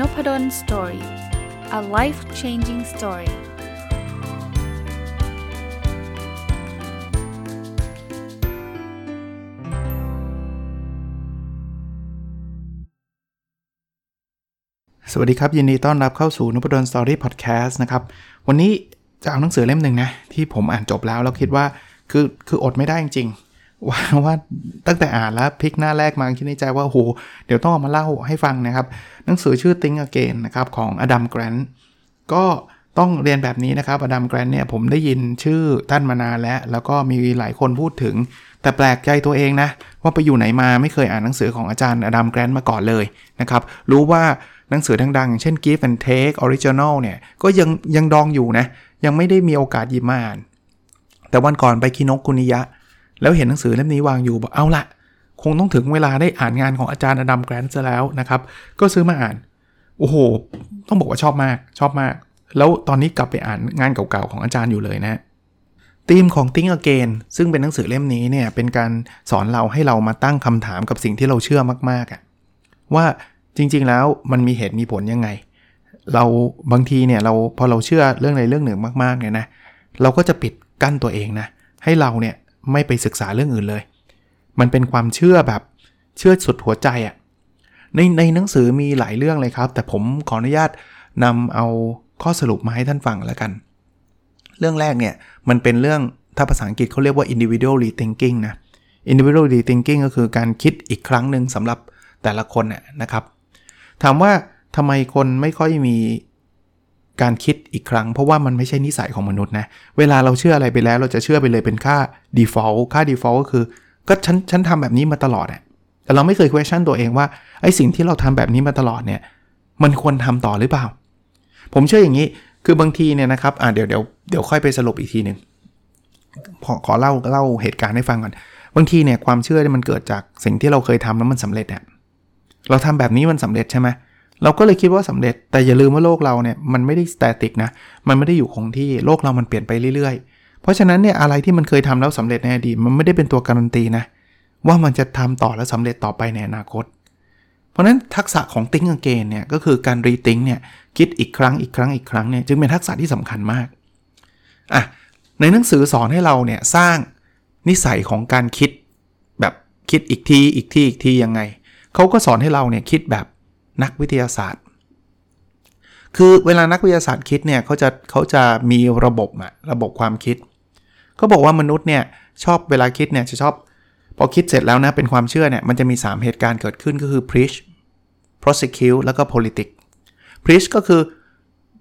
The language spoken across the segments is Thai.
Nopadol's Story a life changing story สวัสดีครับ ยินดีต้อนรับเข้าสู่นพดล Story พอดแคสต์นะครับ วันนี้จะเอาหนังสือเล่มหนึ่งนะ ที่ผมอ่านจบแล้ว แล้วคิดว่าคือคืออดไม่ได้จริง ว่าว่าตั้งแต่อ่านแล้วพลิกหน้าแรกมาคิดในใจว่าโหเดี๋ยวต้องเอามาเล่าให้ฟังนะครับ หนังสือชื่อ Think Again นะครับของอดัมแกรนต์ก็ต้องเรียนแบบนี้นะครับอดัมแกรนต์เนี่ยผมได้ยินชื่อท่านมานานแล้ว แล้วก็มีหลายคนพูดถึง แต่แปลกใจตัวเองนะ ว่าไปอยู่ไหนมาไม่เคยอ่านหนังสือของอาจารย์อดัมแกรนต์มาก่อนเลยนะครับ รู้ว่าหนังสือดังๆ เช่น Give and Take Original เนี่ยก็ยังยังดองอยู่นะ ยังไม่ได้มีโอกาสหยิบมาอ่าน แต่วันก่อนไปคินกคุนิยะ แล้วเห็นหนังสือเล่มนี้วางอยู่บอกเอาละคงต้องถึงเวลาได้อ่านงานของอาจารย์อดัมแกรนด์แล้วนะครับ ก็ซื้อมาอ่าน โอ้โห ต้องบอกว่าชอบมาก ชอบมาก แล้วตอนนี้กลับไปอ่านงานเก่าๆของอาจารย์อยู่เลยนะธีมของ Think Again ซึ่งเป็นหนังสือเล่มนี้เนี่ยเป็นการสอนเราให้เรามาตั้งคำถามกับสิ่งที่เราเชื่อมากๆอะว่าจริงๆแล้วมันมีเหตุมีผลยังไง เราบางทีเนี่ยเราพอเราเชื่อเรื่องใดเรื่องหนึ่งมากๆเนี่ยนะเราก็จะปิดกั้นตัวเองนะให้เราเนี่ย ไม่ไปศึกษาเรื่องอื่นเลย มันเป็นความเชื่อแบบเชื่อสุดหัวใจอะ่ะในในหนังสือมีหลายเรื่องเลยครับ แต่ผมขออนุญาตนำเอาข้อสรุปมาให้ท่านฟังแล้วกัน เรื่องแรกเนี่ย มันเป็นเรื่องถ้าภาษาอังกฤษเขาเรียกว่า individual rethinking นะ individual rethinking ก็คือการคิดอีกครั้งหนึ่งสำหรับแต่ละคนนะครับ ถามว่าทำไมคนไม่ค่อยมี การคิดอีกครั้ง เพราะว่ามันไม่ใช่นิสัยของมนุษย์นะ เวลาเราเชื่ออะไรไปแล้ว เราจะเชื่อไปเลยเป็นค่า default ค่า default ก็คือ ก็ฉันฉันทำแบบนี้มาตลอดอะแต่เราไม่เคย question ตัวเองว่าไอ้สิ่งที่เราทำแบบนี้มาตลอดเนี่ยมันควรทำต่อหรือเปล่า ผมเชื่ออย่างนี้คือบางทีเนี่ยนะครับอ่าเดี๋ยวเดี๋ยวเดี๋ยวค่อยไปสรุปอีกทีหนึ่งขอขอเล่าเล่าเหตุการณ์ให้ฟังก่อนบางทีเนี่ยความเชื่อมันเกิดจากสิ่งที่เราเคยทำแล้วมันสำเร็จอะเราทำแบบนี้มันสำเร็จใช่ไหมเเราก็เลยคิดว่าสำเร็จ แต่อย่าลืมว่าโลกเราเนี่ยมันไม่ได้ static นะ มันไม่ได้อยู่คงที่ โลกเรามันเปลี่ยนไปเรื่อยๆ เพราะฉะนั้นเนี่ยอะไรที่มันเคยทำแล้วสำเร็จในอดีตมันไม่ได้เป็นตัวการันตีนะ ว่ามันจะทำต่อแล้วสำเร็จต่อไปในอนาคต เพราะนั้นทักษะของ Think Again เนี่ยก็คือการ rethinking เนี่ยคิดอีกครั้งอีกครั้งอีกครั้งเนี่ยจึงเป็นทักษะที่สำคัญมากอะในหนังสือสอนให้เราเนี่ยสร้างนิสัยของการคิดแบบคิดอีกทีอีกทีอีกทียังไงเขาก็สอนให้เราเนี่ยคิดแบบ นักวิทยาศาสตร์ คือเวลานักวิทยาศาสตร์คิดเนี่ยเขาจะเขาจะมีระบบอะระบบความคิดเขาบอกว่ามนุษย์เนี่ยชอบเวลาคิดเนี่ยจะชอบพอคิดเสร็จแล้วนะเป็นความเชื่อเนี่ยมันจะมี 3 เหตุการณ์เกิดขึ้นก็คือ preach prosecute แล้วก็ politic preach ก็คือ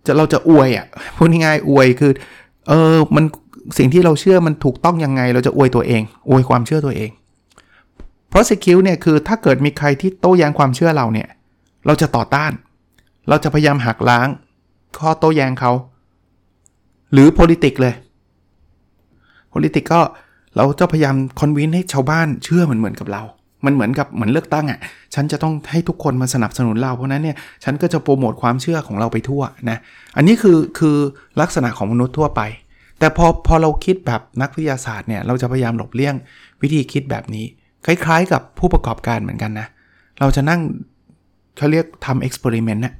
จะเราจะอวยอะ่ะพูดง่ายๆอวยคือเออมันสิ่งที่เราเชื่อมันถูกต้องยังไง เราจะอวยตัวเอง อวยความเชื่อตัวเอง prosecute เนี่ยคือถ้าเกิดมีใครที่โต้แย้งความเชื่อเราเนี่ย เราจะต่อต้าน เราจะพยายามหักล้าง ข้อโต้แย้งเขา หรือ politics เลย politics ก็เราจะพยายามคอนวินให้ชาวบ้านเชื่อเหมือนเหมือนกับเรา มันเหมือนกับเหมือนเลือกตั้งอะ่ะ ฉันจะต้องให้ทุกคนมาสนับสนุนเรา เพราะนั้นเนี่ย ฉันก็จะโปรโมทความเชื่อของเราไปทั่วนะ อันนี้คือคือลักษณะของมนุษย์ทั่วไป แต่พอพอเราคิดแบบนักวิทยาศาสตร์เนี่ย เราจะพยายามหลบเลี่ยงวิธีคิดแบบนี้ คล้ายๆ กับผู้ประกอบการเหมือนกันนะ เราจะนั่ง เขาเรียกทำ experiment นะ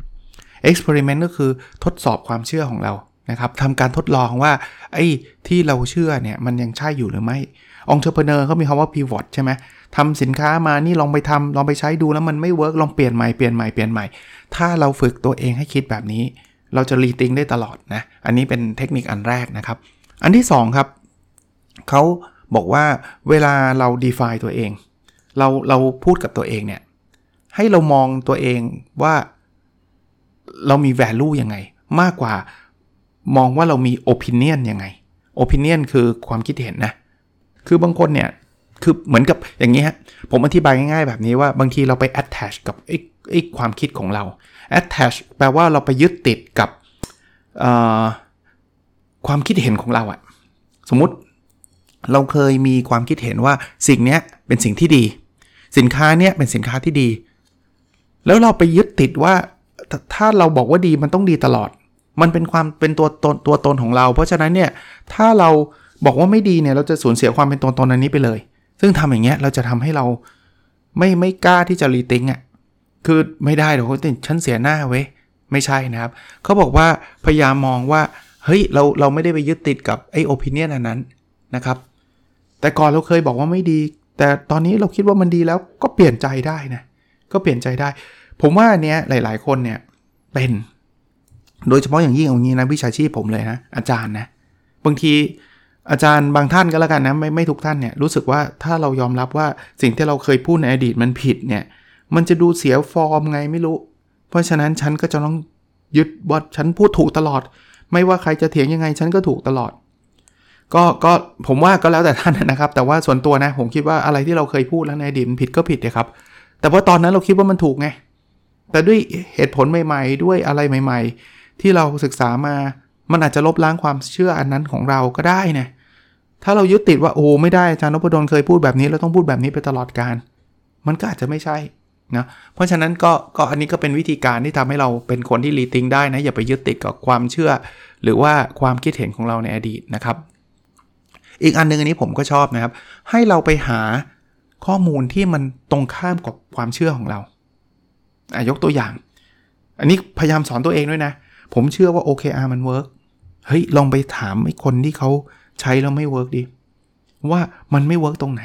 experiment ก็คือทดสอบความเชื่อของเรานะครับทำการทดลองว่าไอ้ที่เราเชื่อเนี่ยมันยังใช่อยู่หรือไม่ entrepreneur เขามีคำว่า pivot ใช่ไหมทำสินค้ามานี่ลองไปทำลองไปใช้ดูแล้วมันไม่ work ลองเปลี่ยนใหม่เปลี่ยนใหม่เปลี่ยนใหม่ ถ้าเราฝึกตัวเองให้คิดแบบนี้ เราจะรีติงได้ตลอดนะ อันนี้เป็นเทคนิคอันแรกนะครับ อันที่ 2 ครับ เขาบอกว่าเวลาเรา define ตัวเอง เราเราพูดกับตัวเองเนี่ย ให้เรามองตัวเองว่าเรามี value ยังไง มากกว่ามองว่าเรามี opinion ยังไง opinion คือความคิดเห็นนะ คือบางคนเนี่ย คือเหมือนกับอย่างนี้ฮะ ผมอธิบายง่ายๆแบบนี้ว่าบางทีเราไป attach กับไอ้ไอ้ความคิดของเรา attach แปลว่าเราไปยึดติดกับความคิดเห็นของเราอะสมมุติเราเคยมีความคิดเห็นว่าสิ่งนี้เป็นสิ่งที่ดี สินค้าเนี้ยเป็นสินค้าที่ดี แล้วเราไปยึดติดว่าถ้าเราบอกว่าดีมันต้องดีตลอด มันเป็นความเป็นตัวตนตัวตนของเรา เพราะฉะนั้นเนี่ยถ้าเราบอกว่าไม่ดีเนี่ยเราจะสูญเสียความเป็นตัวตนอันนี้ไปเลย ซึ่งทำอย่างเงี้ยเราจะทำให้เราไม่ไม่กล้าที่จะรีทิงอะคือไม่ได้เดี๋ยวฉันเสียหน้าเว้ยไม่ใช่นะครับเขาบอกว่าพยายามมองว่าเฮ้ยเราเราไม่ได้ไปยึดติดกับไอ้โอปินเนียนอันนั้นนะครับ แต่ก่อนเราเคยบอกว่าไม่ดี แต่ตอนนี้เราคิดว่ามันดีแล้วก็เปลี่ยนใจได้นะ ก็เปลี่ยนใจได้ ผมว่าอันเนี้ยหลาย ๆ คนเนี่ยเป็น โดยเฉพาะอย่างยิ่งอย่างนี้นะวิชาชีพผมเลยนะอาจารย์นะบางทีอาจารย์บางท่านก็แล้วกันนะไม่ไม่ทุกท่านเนี่ยรู้สึกว่าถ้าเรายอมรับว่าสิ่งที่เราเคยพูดในอดีตมันผิดเนี่ยมันจะดูเสียฟอร์มไงไม่รู้ เพราะฉะนั้นฉันก็จะต้องยึดว่าฉันพูดถูกตลอด ไม่ว่าใครจะเถียงยังไงฉันก็ถูกตลอด ก็ก็ผมว่าก็แล้วแต่ท่านนะครับ แต่ว่าส่วนตัวนะผมคิดว่าอะไรที่เราเคยพูดแล้วในอดีตผิดก็ผิดนะครับ แต่ว่าตอนนั้นเราคิดว่ามันถูกไง แต่ด้วยเหตุผลใหม่ ๆ ด้วยอะไรใหม่ ๆ ที่เราศึกษามา มันอาจจะลบล้างความเชื่ออันนั้นของเราก็ได้นะถ้าเรายึดติดว่าโอ้ไม่ได้อาจารย์นพดลเคยพูดแบบนี้เราต้องพูดแบบนี้ไปตลอดการ มันก็อาจจะไม่ใช่นะเพราะฉะนั้นก็ก็อันนี้ก็เป็นวิธีการที่ทำให้เราเป็นคนที่รีทิงได้นะ อย่าไปยึดติดกับความเชื่อ หรือว่าความคิดเห็นของเราในอดีตนะครับ อีกอันนึงอันนี้ผมก็ชอบนะครับ ให้เราไปหา ข้อมูลที่มันตรงข้ามกับความเชื่อของเราอายกตัวอย่าง อันนี้พยายามสอนตัวเองด้วยนะ ผมเชื่อว่า OKR มัน work เฮ้ย ลองไปถามไอ้คนที่เขาใช้แล้วไม่ work ดิ ว่ามันไม่ work ตรงไหน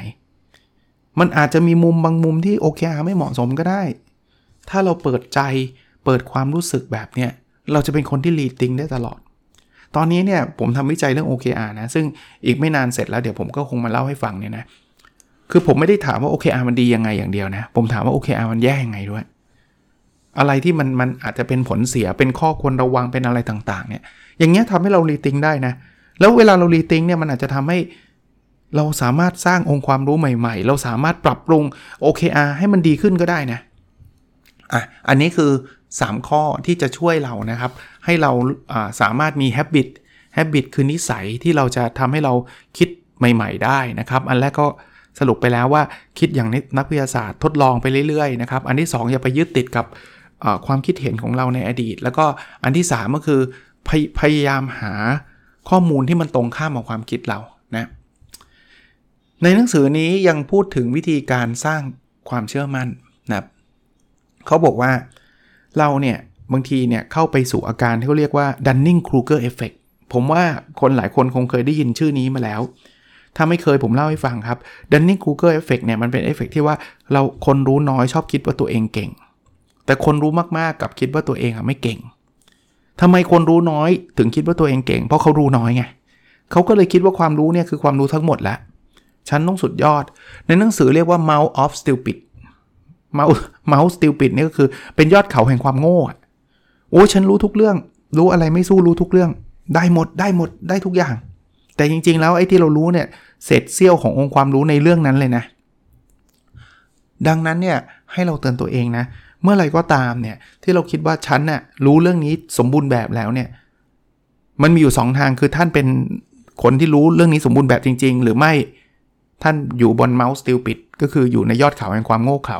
มันอาจจะมีมุมบางมุมที่ OKR ไม่เหมาะสมก็ได้ ถ้าเราเปิดใจเปิดความรู้สึกแบบเนี้ยเราจะเป็นคนที่ rethinking ได้ตลอด ตอนนี้เนี่ยผมทำวิจัยเรื่อง OKR นะ ซึ่งอีกไม่นานเสร็จแล้วเดี๋ยวผมก็คงมาเล่าให้ฟังเนี่ยนะ คือผมไม่ได้ถามว่า OKR มันดียังไงอย่างเดียวนะ ผมถามว่า OKR มันแย่ยังไงด้วย อะไรที่มันมันอาจจะเป็นผลเสียเป็นข้อควรระวังเป็นอะไรต่างๆ เนี่ย อย่างเงี้ยทำให้เรารีติงได้นะ แล้วเวลาเรารีติงเนี่ยมันอาจจะทำให้เราสามารถสร้างองค์ความรู้ใหม่ ๆ เราสามารถปรับปรุง OKR ให้มันดีขึ้นก็ได้นะ อะ อันนี้คือ 3 ข้อที่จะช่วยเรานะครับ ให้เราสามารถมี habit habit คือนิสัยที่เราจะทำให้เราคิดใหม่ ๆ ได้นะครับ อันแรกก็ สรุปไปแล้วว่าคิดอย่างนักวิทยาศาสตร์ทดลองไปเรื่อยๆนะครับอันที่ 2 อย่าไปยึดติดกับความคิดเห็นของเราในอดีต แล้วก็อันที่ 3 ก็คือพยพยายามหาข้อมูลที่มันตรงข้ามกับความคิดเรานะในหนังสือนี้ยังพูดถึงวิธีการสร้างความเชื่อมั่นนะเขาบอกว่าเราเนี่ยบางทีเนี่ยเข้าไปสู่อาการที่เขาเรียกว่า Dunning-Kruger effect ผมว่าคนหลายคนคงเคยได้ยินชื่อนี้มาแล้ว ถ้าไม่เคยผมเล่าให้ฟังครับ Dunning-Kruger effect เนี่ยมันเป็นเอฟเฟกที่ว่าเราคนรู้น้อยชอบคิดว่าตัวเองเก่ง แต่คนรู้มากๆกับคิดว่าตัวเองอะไม่เก่งทำไมคนรู้น้อยถึงคิดว่าตัวเองเก่ง เพราะเขารู้น้อยไงเขาก็เลยคิดว่าความรู้เนี่ยคือความรู้ทั้งหมดแล้วฉันต้องสุดยอด ในหนังสือเรียกว่า mouth of stupid mouth mouth stupid นี่ก็คือเป็นยอดเขาแห่งความโง่โอ้ฉันรู้ทุกเรื่อง รู้อะไรไม่สู้รู้ทุกเรื่อง ได้หมดได้หมดได้ทุกอย่าง แต่จริง ๆ แล้วไอ้ที่เรารู้เนี่ยเศษเสี้ยวขององค์ความรู้ในเรื่องนั้นเลยนะ ดังนั้นเนี่ยให้เราเตือนตัวเองนะ เมื่อไรก็ตามเนี่ยที่เราคิดว่าฉันน่ะรู้เรื่องนี้สมบูรณ์แบบแล้วเนี่ยมันมีอยู่ 2 ทางคือท่านเป็นคนที่รู้เรื่องนี้สมบูรณ์แบบจริง ๆ หรือไม่ท่านอยู่บน Mount Stupid ก็คืออยู่ในยอดเขาแห่งความโง่เขลา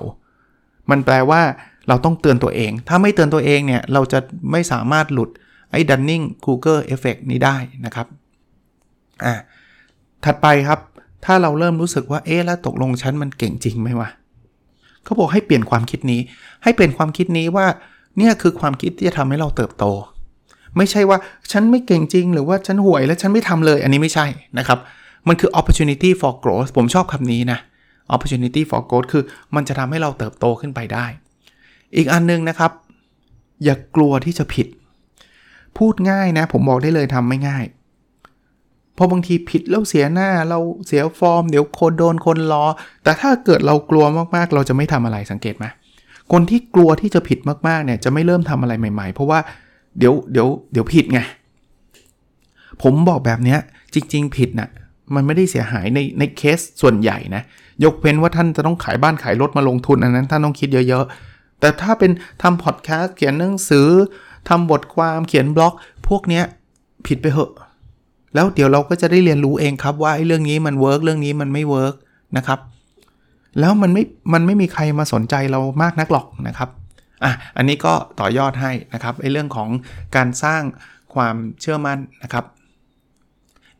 มันแปลว่าเราต้องเตือนตัวเอง ถ้าไม่เตือนตัวเองเนี่ย เราจะไม่สามารถหลุดไอ้ Dunning-Kruger effect นี้ได้นะครับ อ่าถัดไปครับ ถ้าเราเริ่มรู้สึกว่าเอ๊ะแล้วตกลงฉันมันเก่งจริงไหมวะเขาบอกให้เปลี่ยนความคิดนี้ ให้เปลี่ยนความคิดนี้ว่าเนี่ยคือความคิดที่จะทำให้เราเติบโต ไม่ใช่ว่าฉันไม่เก่งจริง หรือว่าฉันห่วยแล้วฉันไม่ทำเลย อันนี้ไม่ใช่นะครับ มันคือ opportunity for growth ผมชอบคำนี้นะ opportunity for growth คือมันจะทำให้เราเติบโตขึ้นไปได้ อีกอันนึงนะครับ อย่ากลัวที่จะผิด พูดง่ายนะ ผมบอกได้เลยทำไม่ง่าย ราะบางทีผิดแล้วเสียหน้าเราเสียฟอร์ม เดี๋ยวคนโดนคนล้อ แต่ถ้าเกิดเรากลัวมากๆ เราจะไม่ทำอะไรสังเกตไหมคนที่กลัวที่จะผิดมากๆเนี่ยจะไม่เริ่มทำอะไรใหม่ ๆ เพราะว่าเดี๋ยวเดี๋ยวเดี๋ยวผิดไงผมบอกแบบนี้จริง ๆ ผิดนะ่ะมันไม่ได้เสียหายในในเคสส่วนใหญ่นะ ยกเว้นว่าท่านจะต้องขายบ้านขายรถมาลงทุนอันนั้นท่านต้องคิดเยอะๆ แต่ถ้าเป็นทำพอดแคสต์เขียนหนังสือทำบทความเขียนบล็อก พวกเนี้ยผิดไปเหอะ แล้วเดี๋ยวเราก็จะได้เรียนรู้เองครับว่าไอ้เรื่องนี้มัน work เรื่องนี้มันไม่ workนะครับ แล้วมันไม่ มันไม่มีใครมาสนใจเรามากนักหรอกนะครับ อะ อันนี้ก็ต่อยอดให้นะครับไอ้เรื่องของการสร้างความเชื่อมั่นนะครับ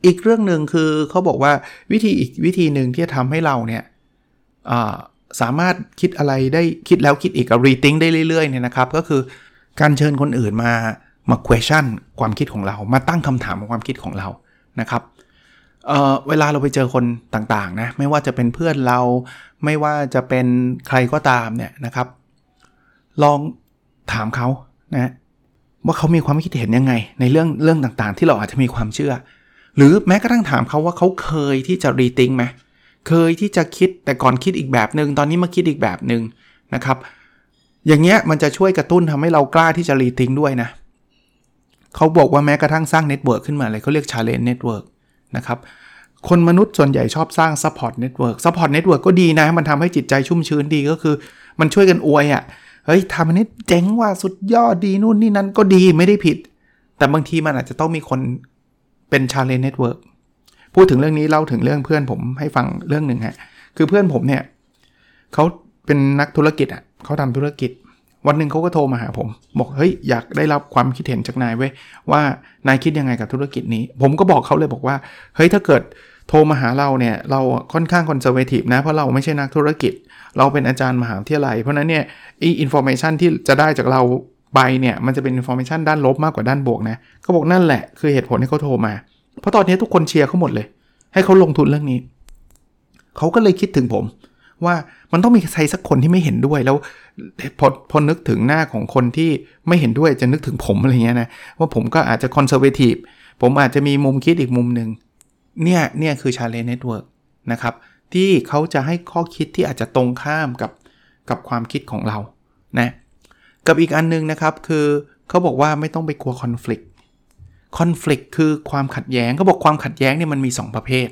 อีกเรื่องหนึ่งคือเขาบอกว่าวิธีอีกวิธีหนึ่งที่จะทำให้เราเนี่ยสามารถคิดอะไรได้คิดแล้วคิดอีกกับ rethink ได้เรื่อยๆเนี่ยนะครับ ก็คือการเชิญคนอื่นมา มา question ความคิดของเรา มาตั้งคำถามของความคิดของเรานะครับเเวลาเราไปเจอคนต่างๆนะไม่ว่าจะเป็นเพื่อนเรา ไม่ว่าจะเป็นใครก็ตามเนี่ยนะครับ ลองถามเขานะว่าเขามีความคิดเห็นยังไง ในเรื่องเรื่องต่างๆ ที่เราอาจจะมีความเชื่อ หรือแม้กระทั่งถามเขาว่าเขาเคยที่จะรีทิงไหมเคยที่จะคิดแต่ก่อนคิดอีกแบบหนึง่งตอนนี้มาคิดอีกแบบหนึ่งนะครับ อย่างเงี้ยมันจะช่วยกระตุ้นทำให้เรากล้าที่จะรีทิงด้วยนะเเขาบอกว่าแม้กระทั่งสร้าง network ขึ้นมาเลยเขาเรียก challenge network นะครับคนมนุษย์ส่วนใหญ่ชอบสร้าง support network support network ก็ดีนะ มันทำให้จิตใจชุ่มชื้นดีก็คือ มันช่วยกันอวยอะ่ะเฮ้ยทำอันนี้เจ๋งว่ะสุดยอดดีนู่นนี่นั้นก็ดีไม่ได้ผิด แต่บางทีมันอาจจะต้องมีคนเป็น challenge network พูดถึงเรื่องนี้เล่าถึงเรื่องเพื่อนผมให้ฟังเรื่องหนึ่งฮะคือเพื่อนผมเนี่ยเขาเป็นนักธุรกิจอะเขาทำธุรกิจ วันหนึ่งเขาก็โทรมาหาผม บอกเฮ้ยอยากได้รับความคิดเห็นจากนายเว้ยว่านายคิดยังไงกับธุรกิจนี้ ผมก็บอกเขาเลยบอกว่าเฮ้ยถ้าเกิดโทรมาหาเราเนี่ยเราค่อนข้าง conservative นะ เพราะเราไม่ใช่นักธุรกิจ เราเป็นอาจารย์มหาวิทยาลัย เพราะนั้นเนี่ยอี information ที่จะได้จากเราไปเนี่ยมันจะเป็น information ด้านลบมากกว่าด้านบวกนะเขาบอกนั่นแหละคือเหตุผลที่เขาโทรมา เพราะตอนนี้ทุกคนเชียร์เขาหมดเลย ให้เขาลงทุนเรื่องนี้เขาก็เลยคิดถึงผม ว่ามันต้องมีใครสักคนที่ไม่เห็นด้วยแล้วพอพอนึกถึงหน้าของคนที่ไม่เห็นด้วยจะนึกถึงผมอะไรเงี้ยนะว่าผมก็อาจจะคอนเซอร์เวทีฟผมอาจจะมีมุมคิดอีกมุมหนึ่งเนี่ยเนี่ยคือ Challenge Network นะครับ ที่เขาจะให้ข้อคิดที่อาจจะตรงข้ามกับกับความคิดของเรานะกับอีกอันนึงนะครับคือเขาบอกว่าไม่ต้องไปกลัวคอน FLICT คอน FLICT คือความขัดแย้งเขาบอกความขัดแย้งเนี่ยมันมี 2 ประเภท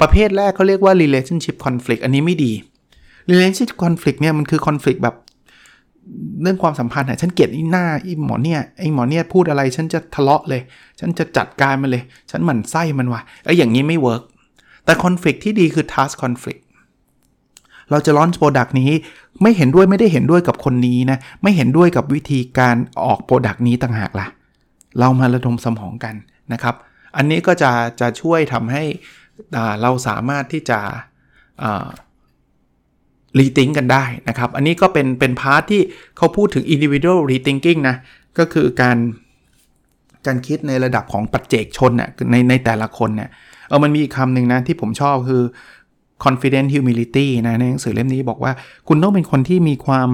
ประเภทแรกเขาเรียกว่า relationship conflict อันนี้ไม่ดี relationship conflict เนี่ยมันคือ conflict แบบเรื่องความสัมพันธ์อะฉันเกลียดขี้หน้าไอ้หมอเนี่ยไอ้หมอเนี่ยพูดอะไรฉันจะทะเลาะเลย ฉันจะจัดการมันเลย ฉันหมั่นไส้มันว่ะไออย่างนี้ไม่เวิร์กแต่คอนฟ lict ที่ดีคือ task conflict เราจะ launch product นี้ไม่เห็นด้วยไม่ได้เห็นด้วยกับคนนี้นะไม่เห็นด้วยกับวิธีการออก product นี้ต่างหากละ่ะ เรามาระดมสมองกันนะครับ อันนี้ก็จะจะช่วยทำให้ เราสามารถที่จะรีทิงกันได้นะครับ อันนี้ก็เป็นเป็นพาร์ทที่เขาพูดถึง individual rethinking นะ ก็คือการการคิดในระดับของปัจเจกชนน่ยในในแต่ละคนเนี่ยเออมันมีอีกคำหนึ่งนะที่ผมชอบคือ confident humility นะในหนังสือเล่มนี้บอกว่า คุณต้องเป็นคนที่มีความ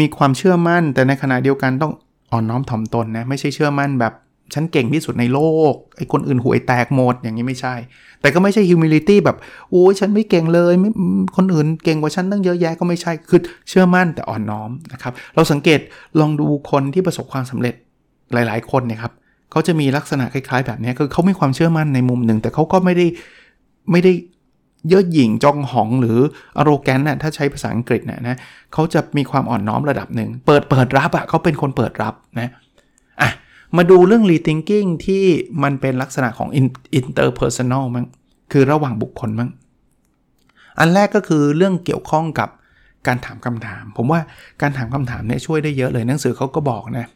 มีความเชื่อมั่น แต่ในขณะเดียวกันต้องอ่อนน้อมถ่อมตนนะ ไม่ใช่เชื่อมั่นแบบ ฉันเก่งที่สุดในโลก ไอ้คนอื่นหวยแตกหมด อย่างนี้ไม่ใช่ แต่ก็ไม่ใช่ humility แบบ โอ้ยฉันไม่เก่งเลยไม่คนอื่นเก่งกว่าฉันตั้งเยอะแยะก็ไม่ใช่ คือเชื่อมั่นแต่อ่อนน้อมนะครับ เราสังเกตลองดูคนที่ประสบความสำเร็จหลาย ๆ คนเนี่ยครับเขาจะมีลักษณะคล้าย ๆ แบบนี้คือเขามีความเชื่อมั่นในมุมหนึ่ง แต่เขาก็ไม่ได้ไม่ได้เย่อหยิ่งจองหองหรืออโรแกนน่ะถ้าใช้ภาษาอังกฤษนะนะเขาจะมีความอ่อนน้อมระดับหนึ่งเปิดเปิดรับอะ่ะเขาเป็นคนเปิดรับนะอะ มาดูเรื่อง rethinking ที่มันเป็นลักษณะของ interpersonal มั้งคือระหว่างบุคคลมั้งอันแรกก็คือเรื่องเกี่ยวข้องกับการถามคำถาม ผมว่าการถามคำถามเนี่ยช่วยได้เยอะเลยหนังสือเขาก็บอกนะ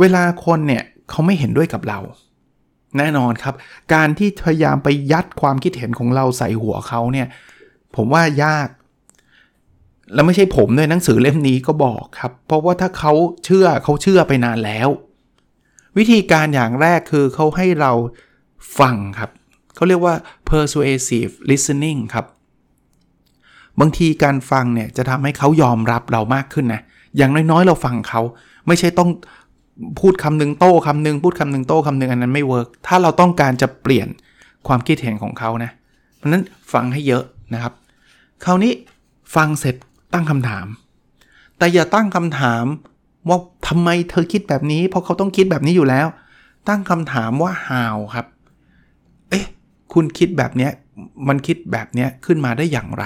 เวลาคนเนี่ยเขาไม่เห็นด้วยกับเรา แน่นอนครับ การที่พยายามไปยัดความคิดเห็นของเราใส่หัวเขาเนี่ย ผมว่ายาก แล้วไม่ใช่ผมด้วยหนังสือเล่มนี้ก็บอกครับ เพราะว่าถ้าเขาเชื่อเขาเชื่อไปนานแล้ว วิธีการอย่างแรกคือเขาให้เราฟังครับเขาเรียกว่า persuasive listening ครับ บางทีการฟังเนี่ยจะทำให้เขายอมรับเรามากขึ้นนะอย่างน้อยๆ เราฟังเขาไม่ใช่ต้องพูดคำหนึ่งโต้คำหนึ่งพูดคำหนึ่งโต้คำหนึ่งอันนั้นไม่เวิร์กถ้าเราต้องการจะเปลี่ยนความคิดเห็นของเขานะเพราะนั้นฟังให้เยอะนะครับ คราวนี้ฟังเสร็จ ตั้งคำถาม แต่อย่าตั้งคำถามว่าทำไมเธอคิดแบบนี้ เพราะเขาต้องคิดแบบนี้อยู่แล้ว ตั้งคำถามว่า how ครับ เอ๊ะ คุณคิดแบบเนี้ย มันคิดแบบเนี้ยขึ้นมาได้อย่างไร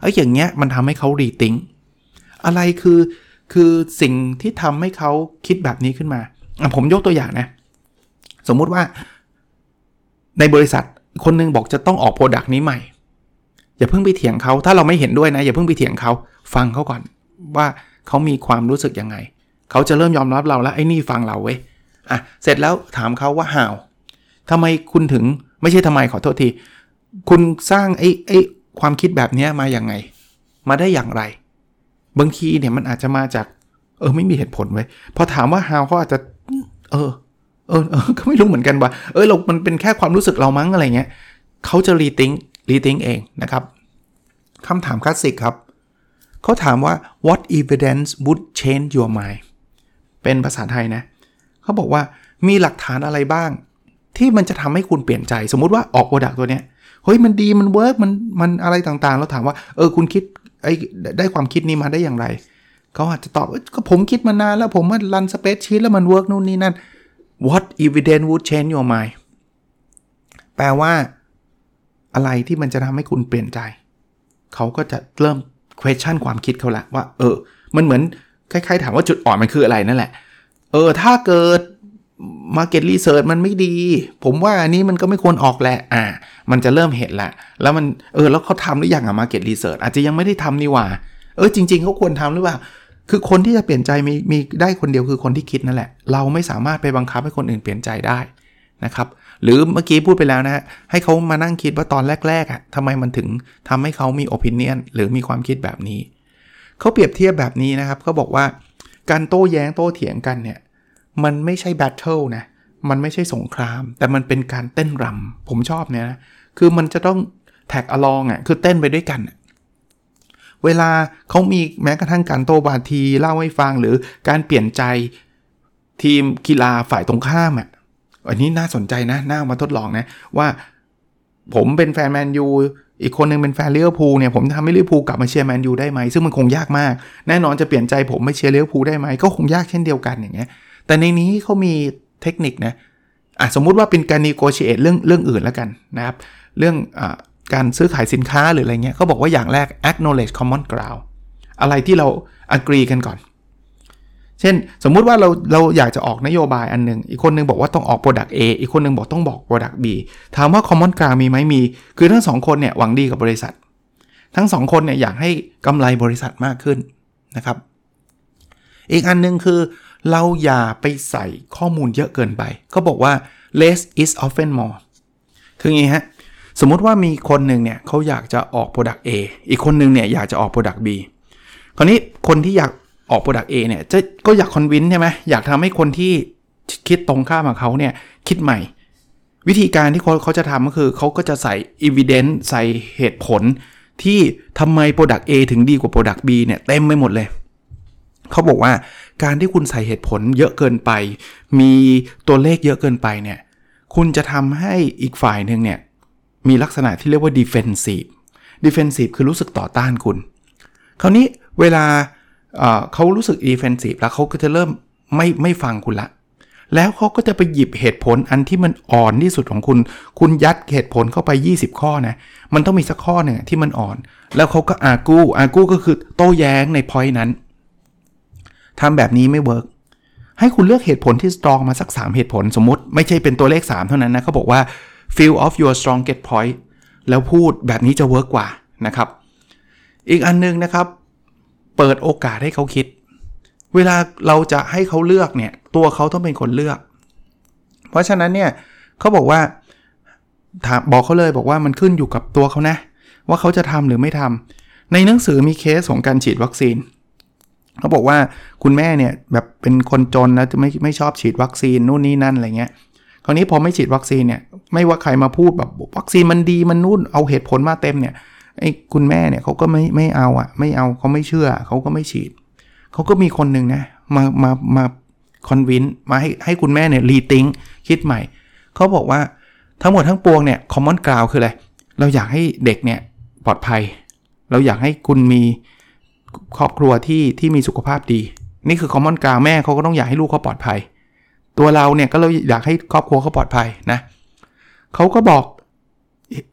ไอ้อย่างเงี้ยมันทำให้เขารีทิงอะไรคือคือสิ่งที่ทำให้เขาคิดแบบนี้ขึ้นมาผมยกตัวอย่างนะ สมมุติว่าในบริษัทคนนึงบอกจะต้องออก product นี้ใหม่ อย่าเพิ่งไปเถียงเขาถ้าเราไม่เห็นด้วยนะ อย่าเพิ่งไปเถียงเขาฟังเขาก่อนว่าเขามีความรู้สึกยังไง เขาจะเริ่มยอมรับเราแล้วไอ้นี่ฟังเราเว้ยอะเสร็จแล้วถามเขาว่า how ทำไมคุณถึงไม่ใช่ทำไมขอโทษที คุณสร้างไอ้ไอ้ความคิดแบบนี้มาอย่างไง มาได้อย่างไร บางทีเนี่ยมันอาจจะมาจาก เออไม่มีเหตุผลไว้พอถามว่า how เขาอาจจะ เออ เออเออก็ไม่รู้เหมือนกันว่า เออเรา มันเป็นแค่ความรู้สึกเรามั้งอะไรเงี้ยเขาจะ rethink rethink เองนะครับคำถามคลาสสิกครับ เขาถามว่า what evidence would change your mind เป็นภาษาไทยนะ เขาบอกว่ามีหลักฐานอะไรบ้าง ที่มันจะทำให้คุณเปลี่ยนใจ สมมุติว่าออก product ตัวเนี้ยเฮ้ยมันดีมัน work มันมันอะไรต่างๆแล้วถามว่าเออคุณคิดไอ้ได้ความคิดนี้มาได้อย่างไร เขาอาจจะตอบก็ผมคิดมานานแล้วผมมารันสเปซชีตแล้วมันเวิร์กนู่นนี่นั่น what evidence would change your mind แปลว่า อะไรที่มันจะทำให้คุณเปลี่ยนใจ เขาก็จะเริ่ม question ความคิดเขาละว่า เออ มันเหมือนคล้ายๆ ถามว่าจุดอ่อนมันคืออะไรนั่นแหละ เออ ถ้าเกิด Market Research มันไม่ดี ผมว่าอันนี้มันก็ไม่ควรออกแหละ อ่า มันจะเริ่มเห็นละ แล้วมัน เออ แล้วเขาทำหรือยังอะ Market Research อาจจะยังไม่ได้ทำนี่ว่า เออ จริง ๆเขาควรทำหรือเปล่า คือคนที่จะเปลี่ยนใจมีมีได้คนเดียวคือคนที่คิดนั่นแหละ เราไม่สามารถไปบังคับให้คนอื่นเปลี่ยนใจได้นะครับ หรือเมื่อกี้พูดไปแล้วนะฮะให้เขามานั่งคิดว่าตอนแรกๆอะ่ะทำไมมันถึงทำให้เขามี opinion หรือมีความคิดแบบนี้เขาเปรียบเทียบแบบนี้นะครับเขาบอกว่าการโต้แย้งโต้เถียงกันเนี่ยมันไม่ใช่ battle นะมันไม่ใช่สงคราม แต่มันเป็นการเต้นรำผมชอบเนี่ยนะคือมันจะต้อง tag along อะคือเต้นไปด้วยกันเวลาเขามีแม้กระทั่งการโต้วาทีเล่าให้ฟังหรือการเปลี่ยนใจทีมกีฬาฝ่ายตรงข้ามอะ อันนี้น่าสนใจนะ น่ามาทดลองนะ ว่าผมเป็นแฟนแมนยูอีกคนนึงเป็นแฟนลิเวอร์พูลเนี่ยผมทำให้ลิเวอร์พูลกลับมาเชียร์แมนยูได้ไหมซึ่งมันคงยากมาก แน่นอนจะเปลี่ยนใจผมไม่เชียร์เลี้ยวภูได้ไหมก็คงยากเช่นเดียวกันอย่างเงี้ยแต่ในนี้เขามีเทคนิคนะอะสมมุติว่าเป็นการนีโกชิเอตเรื่องเรื่องอื่นแล้วกันนะครับ เรื่องอการซื้อขายสินค้าหรืออะไรเงี้ยเขาบอกว่าอย่างแรก acknowledge common ground อะไรที่เรา agree กันก่อน เช่น สมมุติว่าเราเราอยากจะออกนโยบายอันหนึ่งอีกคนนึงบอกว่าต้องออก Product A อีกคนนึงบอกต้องบอก Product B ถามว่า common ground มีไหมมี คือทั้งสองคนเนี่ยหวังดีกับบริษัท ทั้งสองคนเนี่ยอยากให้กำไรบริษัทมากขึ้นนะครับ อีกอันนึงคือเราอย่าไปใส่ข้อมูลเยอะเกินไป เขาบอกว่า less is often more คืออย่างนี้ฮะ สมมุติว่ามีคนหนึ่งเนี่ยเขาอยากจะออก Product A อีกคนหนึ่งเนี่ยอยากจะออก Product B คราวนี้คนที่อยาก ออก Product A เนี่ยจะก็อยากคอนวินใช่ไหมอยากทำให้คนที่คิดตรงข้ามกับเขาเนี่ยคิดใหม่ วิธีการที่เขาเขาจะทำก็คือเขาก็จะใส่ evidence ใส่เหตุผลที่ทำไม Product A ถึงดีกว่า Product B เนี่ยเต็มไปหมดเลย เขาบอกว่าการที่คุณใส่เหตุผลเยอะเกินไป มีตัวเลขเยอะเกินไปเนี่ย คุณจะทำให้อีกฝ่ายหนึ่งเนี่ย มีลักษณะที่เรียกว่า defensive defensive คือรู้สึกต่อต้านคุณ คราวนี้เวลา เขารู้สึก defensive แล้วเขาก็จะเริ่มไม่ไม่ฟังคุณละ แล้วเขาก็จะไปหยิบเหตุผลอันที่มันอ่อนที่สุดของคุณ คุณยัดเหตุผลเข้าไป 20 ข้อนะ มันต้องมีสักข้อหนึ่งที่มันอ่อน แล้วเขาก็อากูอากูก็คือโต้แย้งในพอยนั้นทำแบบนี้ไม่ work ให้คุณเลือกเหตุผลที่ strong มาสัก 3 เหตุผลสมมติไม่ใช่เป็นตัวเลข 3 เท่านั้นนะเขาบอกว่า a few of your strongest point แล้วพูดแบบนี้จะ work กว่านะครับ อีกอันนึงนะครับ เปิดโอกาสให้เขาคิด เวลาเราจะให้เขาเลือกเนี่ย ตัวเขาต้องเป็นคนเลือก เพราะฉะนั้นเนี่ยเขาบอกว่าถามบอกเขาเลยบอกว่ามันขึ้นอยู่กับตัวเขานะ ว่าเขาจะทำหรือไม่ทำในหนังสือมีเคสของการฉีดวัคซีนเขาบอกว่าคุณแม่เนี่ยแบบเป็นคนจนแล้วจะไม่ไม่ชอบฉีดวัคซีนนู่นนี่นั่นอะไรเงี้ยคราวนี้พอไม่ฉีดวัคซีนเนี่ยไม่ว่าใครมาพูดแบบวัคซีนมันดีมันนู่นเอาเหตุผลมาเต็มเนี่ย ไอ้คุณแม่เนี่ยเขาก็ไม่ไม่เอาอะ่ะไม่เอาเขาไม่เชื่อเขาก็ไม่ฉีดเขาก็มีคนหนึ่งนะมามามาคอนวินมาให้ให้คุณแม่เนี่ยรีทิงคิดใหม่เขาบอกว่าทั้งหมดทั้งปวงเนี่ยคอมมอนกราวคืออะไร เราอยากให้เด็กเนี่ยปลอดภัย เราอยากให้คุณมีครอบครัวที่ที่มีสุขภาพดี นี่คือคอมมอนกราวแม่เขาก็ต้องอยากให้ลูกเขาปลอดภัย ตัวเราเนี่ยก็เราอยากให้ครอบครัวเขาปลอดภัยนะเขาก็บอก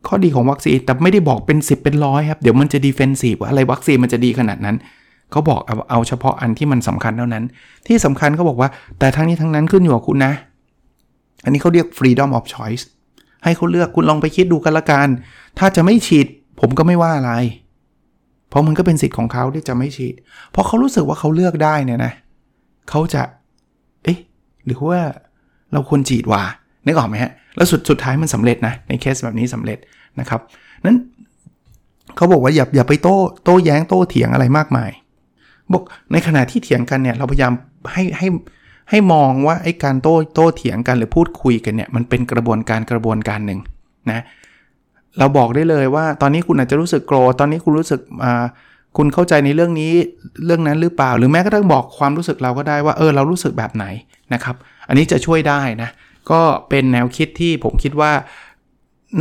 ข้อดีของวัคซีนแต่ไม่ได้บอกเป็น 10 เป็นร้อยครับ เดี๋ยวมันจะ defensive อะไรวัคซีนมันจะดีขนาดนั้น เขาบอกเอาเอาเฉพาะอันที่มันสำคัญเท่านั้น ที่สำคัญเขาบอกว่าแต่ทั้งนี้ทั้งนั้นขึ้นอยู่กับคุณนะ อันนี้เขาเรียก freedom of choice ให้เขาเลือกคุณลองไปคิดดูกันละกัน ถ้าจะไม่ฉีดผมก็ไม่ว่าอะไร เพราะมันก็เป็นสิทธิ์ของเขาที่จะไม่ฉีด เพราะเขารู้สึกว่าเขาเลือกได้เนี่ยนะ เขาจะ เอ๊ะ หรือว่าเราควรฉีดว่า นึกออกไหมฮะ แล้วสุดสุดท้ายมันสำเร็จนะ ในเคสแบบนี้สำเร็จนะครับ นั้นเขาบอกว่าอย่าอย่าไปโต้โต้แย้งโต้เถียงอะไรมากมาย บอกในขณะที่เถียงกันเนี่ยเราพยายามให้ให้ให้มองว่าไอ้การโต้โต้เถียงกันหรือพูดคุยกันเนี่ยมันเป็นกระบวนการกระบวนการหนึ่งนะเราบอกได้เลยว่าตอนนี้คุณอาจจะรู้สึกโกรธตอนนี้คุณรู้สึกอ่าคุณเข้าใจในเรื่องนี้เรื่องนั้นหรือเปล่า หรือแม้กระทั่งบอกความรู้สึกเราก็ได้ว่าเออเรารู้สึกแบบไหนนะครับ อันนี้จะช่วยได้นะ ก็เป็นแนวคิดที่ผมคิดว่า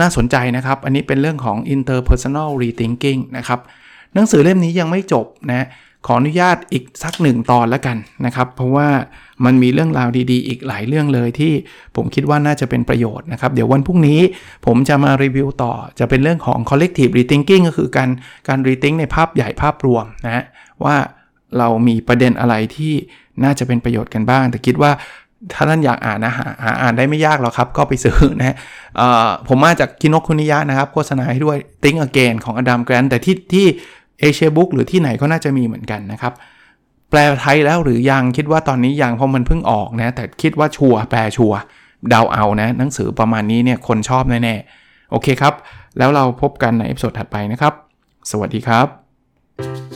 น่าสนใจนะครับ อันนี้เป็นเรื่องของ interpersonal rethinking นะครับ หนังสือเล่มนี้ยังไม่จบนะ ขออนุญาตอีกสักหนึ่งตอนแล้วกันนะครับ เพราะว่ามันมีเรื่องราวดีๆ อีกหลายเรื่องเลยที่ผมคิดว่าน่าจะเป็นประโยชน์นะครับ เดี๋ยววันพรุ่งนี้ผมจะมารีวิวต่อ จะเป็นเรื่องของ collective rethinking ก็คือการการ rethink ในภาพใหญ่ภาพรวมนะว่าเรามีประเด็นอะไรที่น่าจะเป็นประโยชน์กันบ้าง แต่คิดว่า ถ้าท่านอยากอ่านนะหาหาอ่านได้ไม่ยากหรอกครับ ก็ไปซื้อนะฮะผมมาจากกินกคุนิยะนะครับ โฆษณาให้ด้วย Think Again ของอดัมแกรนแต่ที่ที่เอเชียบุ๊กหรือที่ไหนก็น่าจะมีเหมือนกันนะครับ แปลไทยแล้วหรือยังคิดว่าตอนนี้ยังเพราะมันเพิ่งออกนะ แต่คิดว่าชัวแปลชัวเดาเอานะ หนังสือประมาณนี้เนี่ยคนชอบแน่ๆโอเคครับ แล้วเราพบกันใน episode ถัดไปนะครับ สวัสดีครับ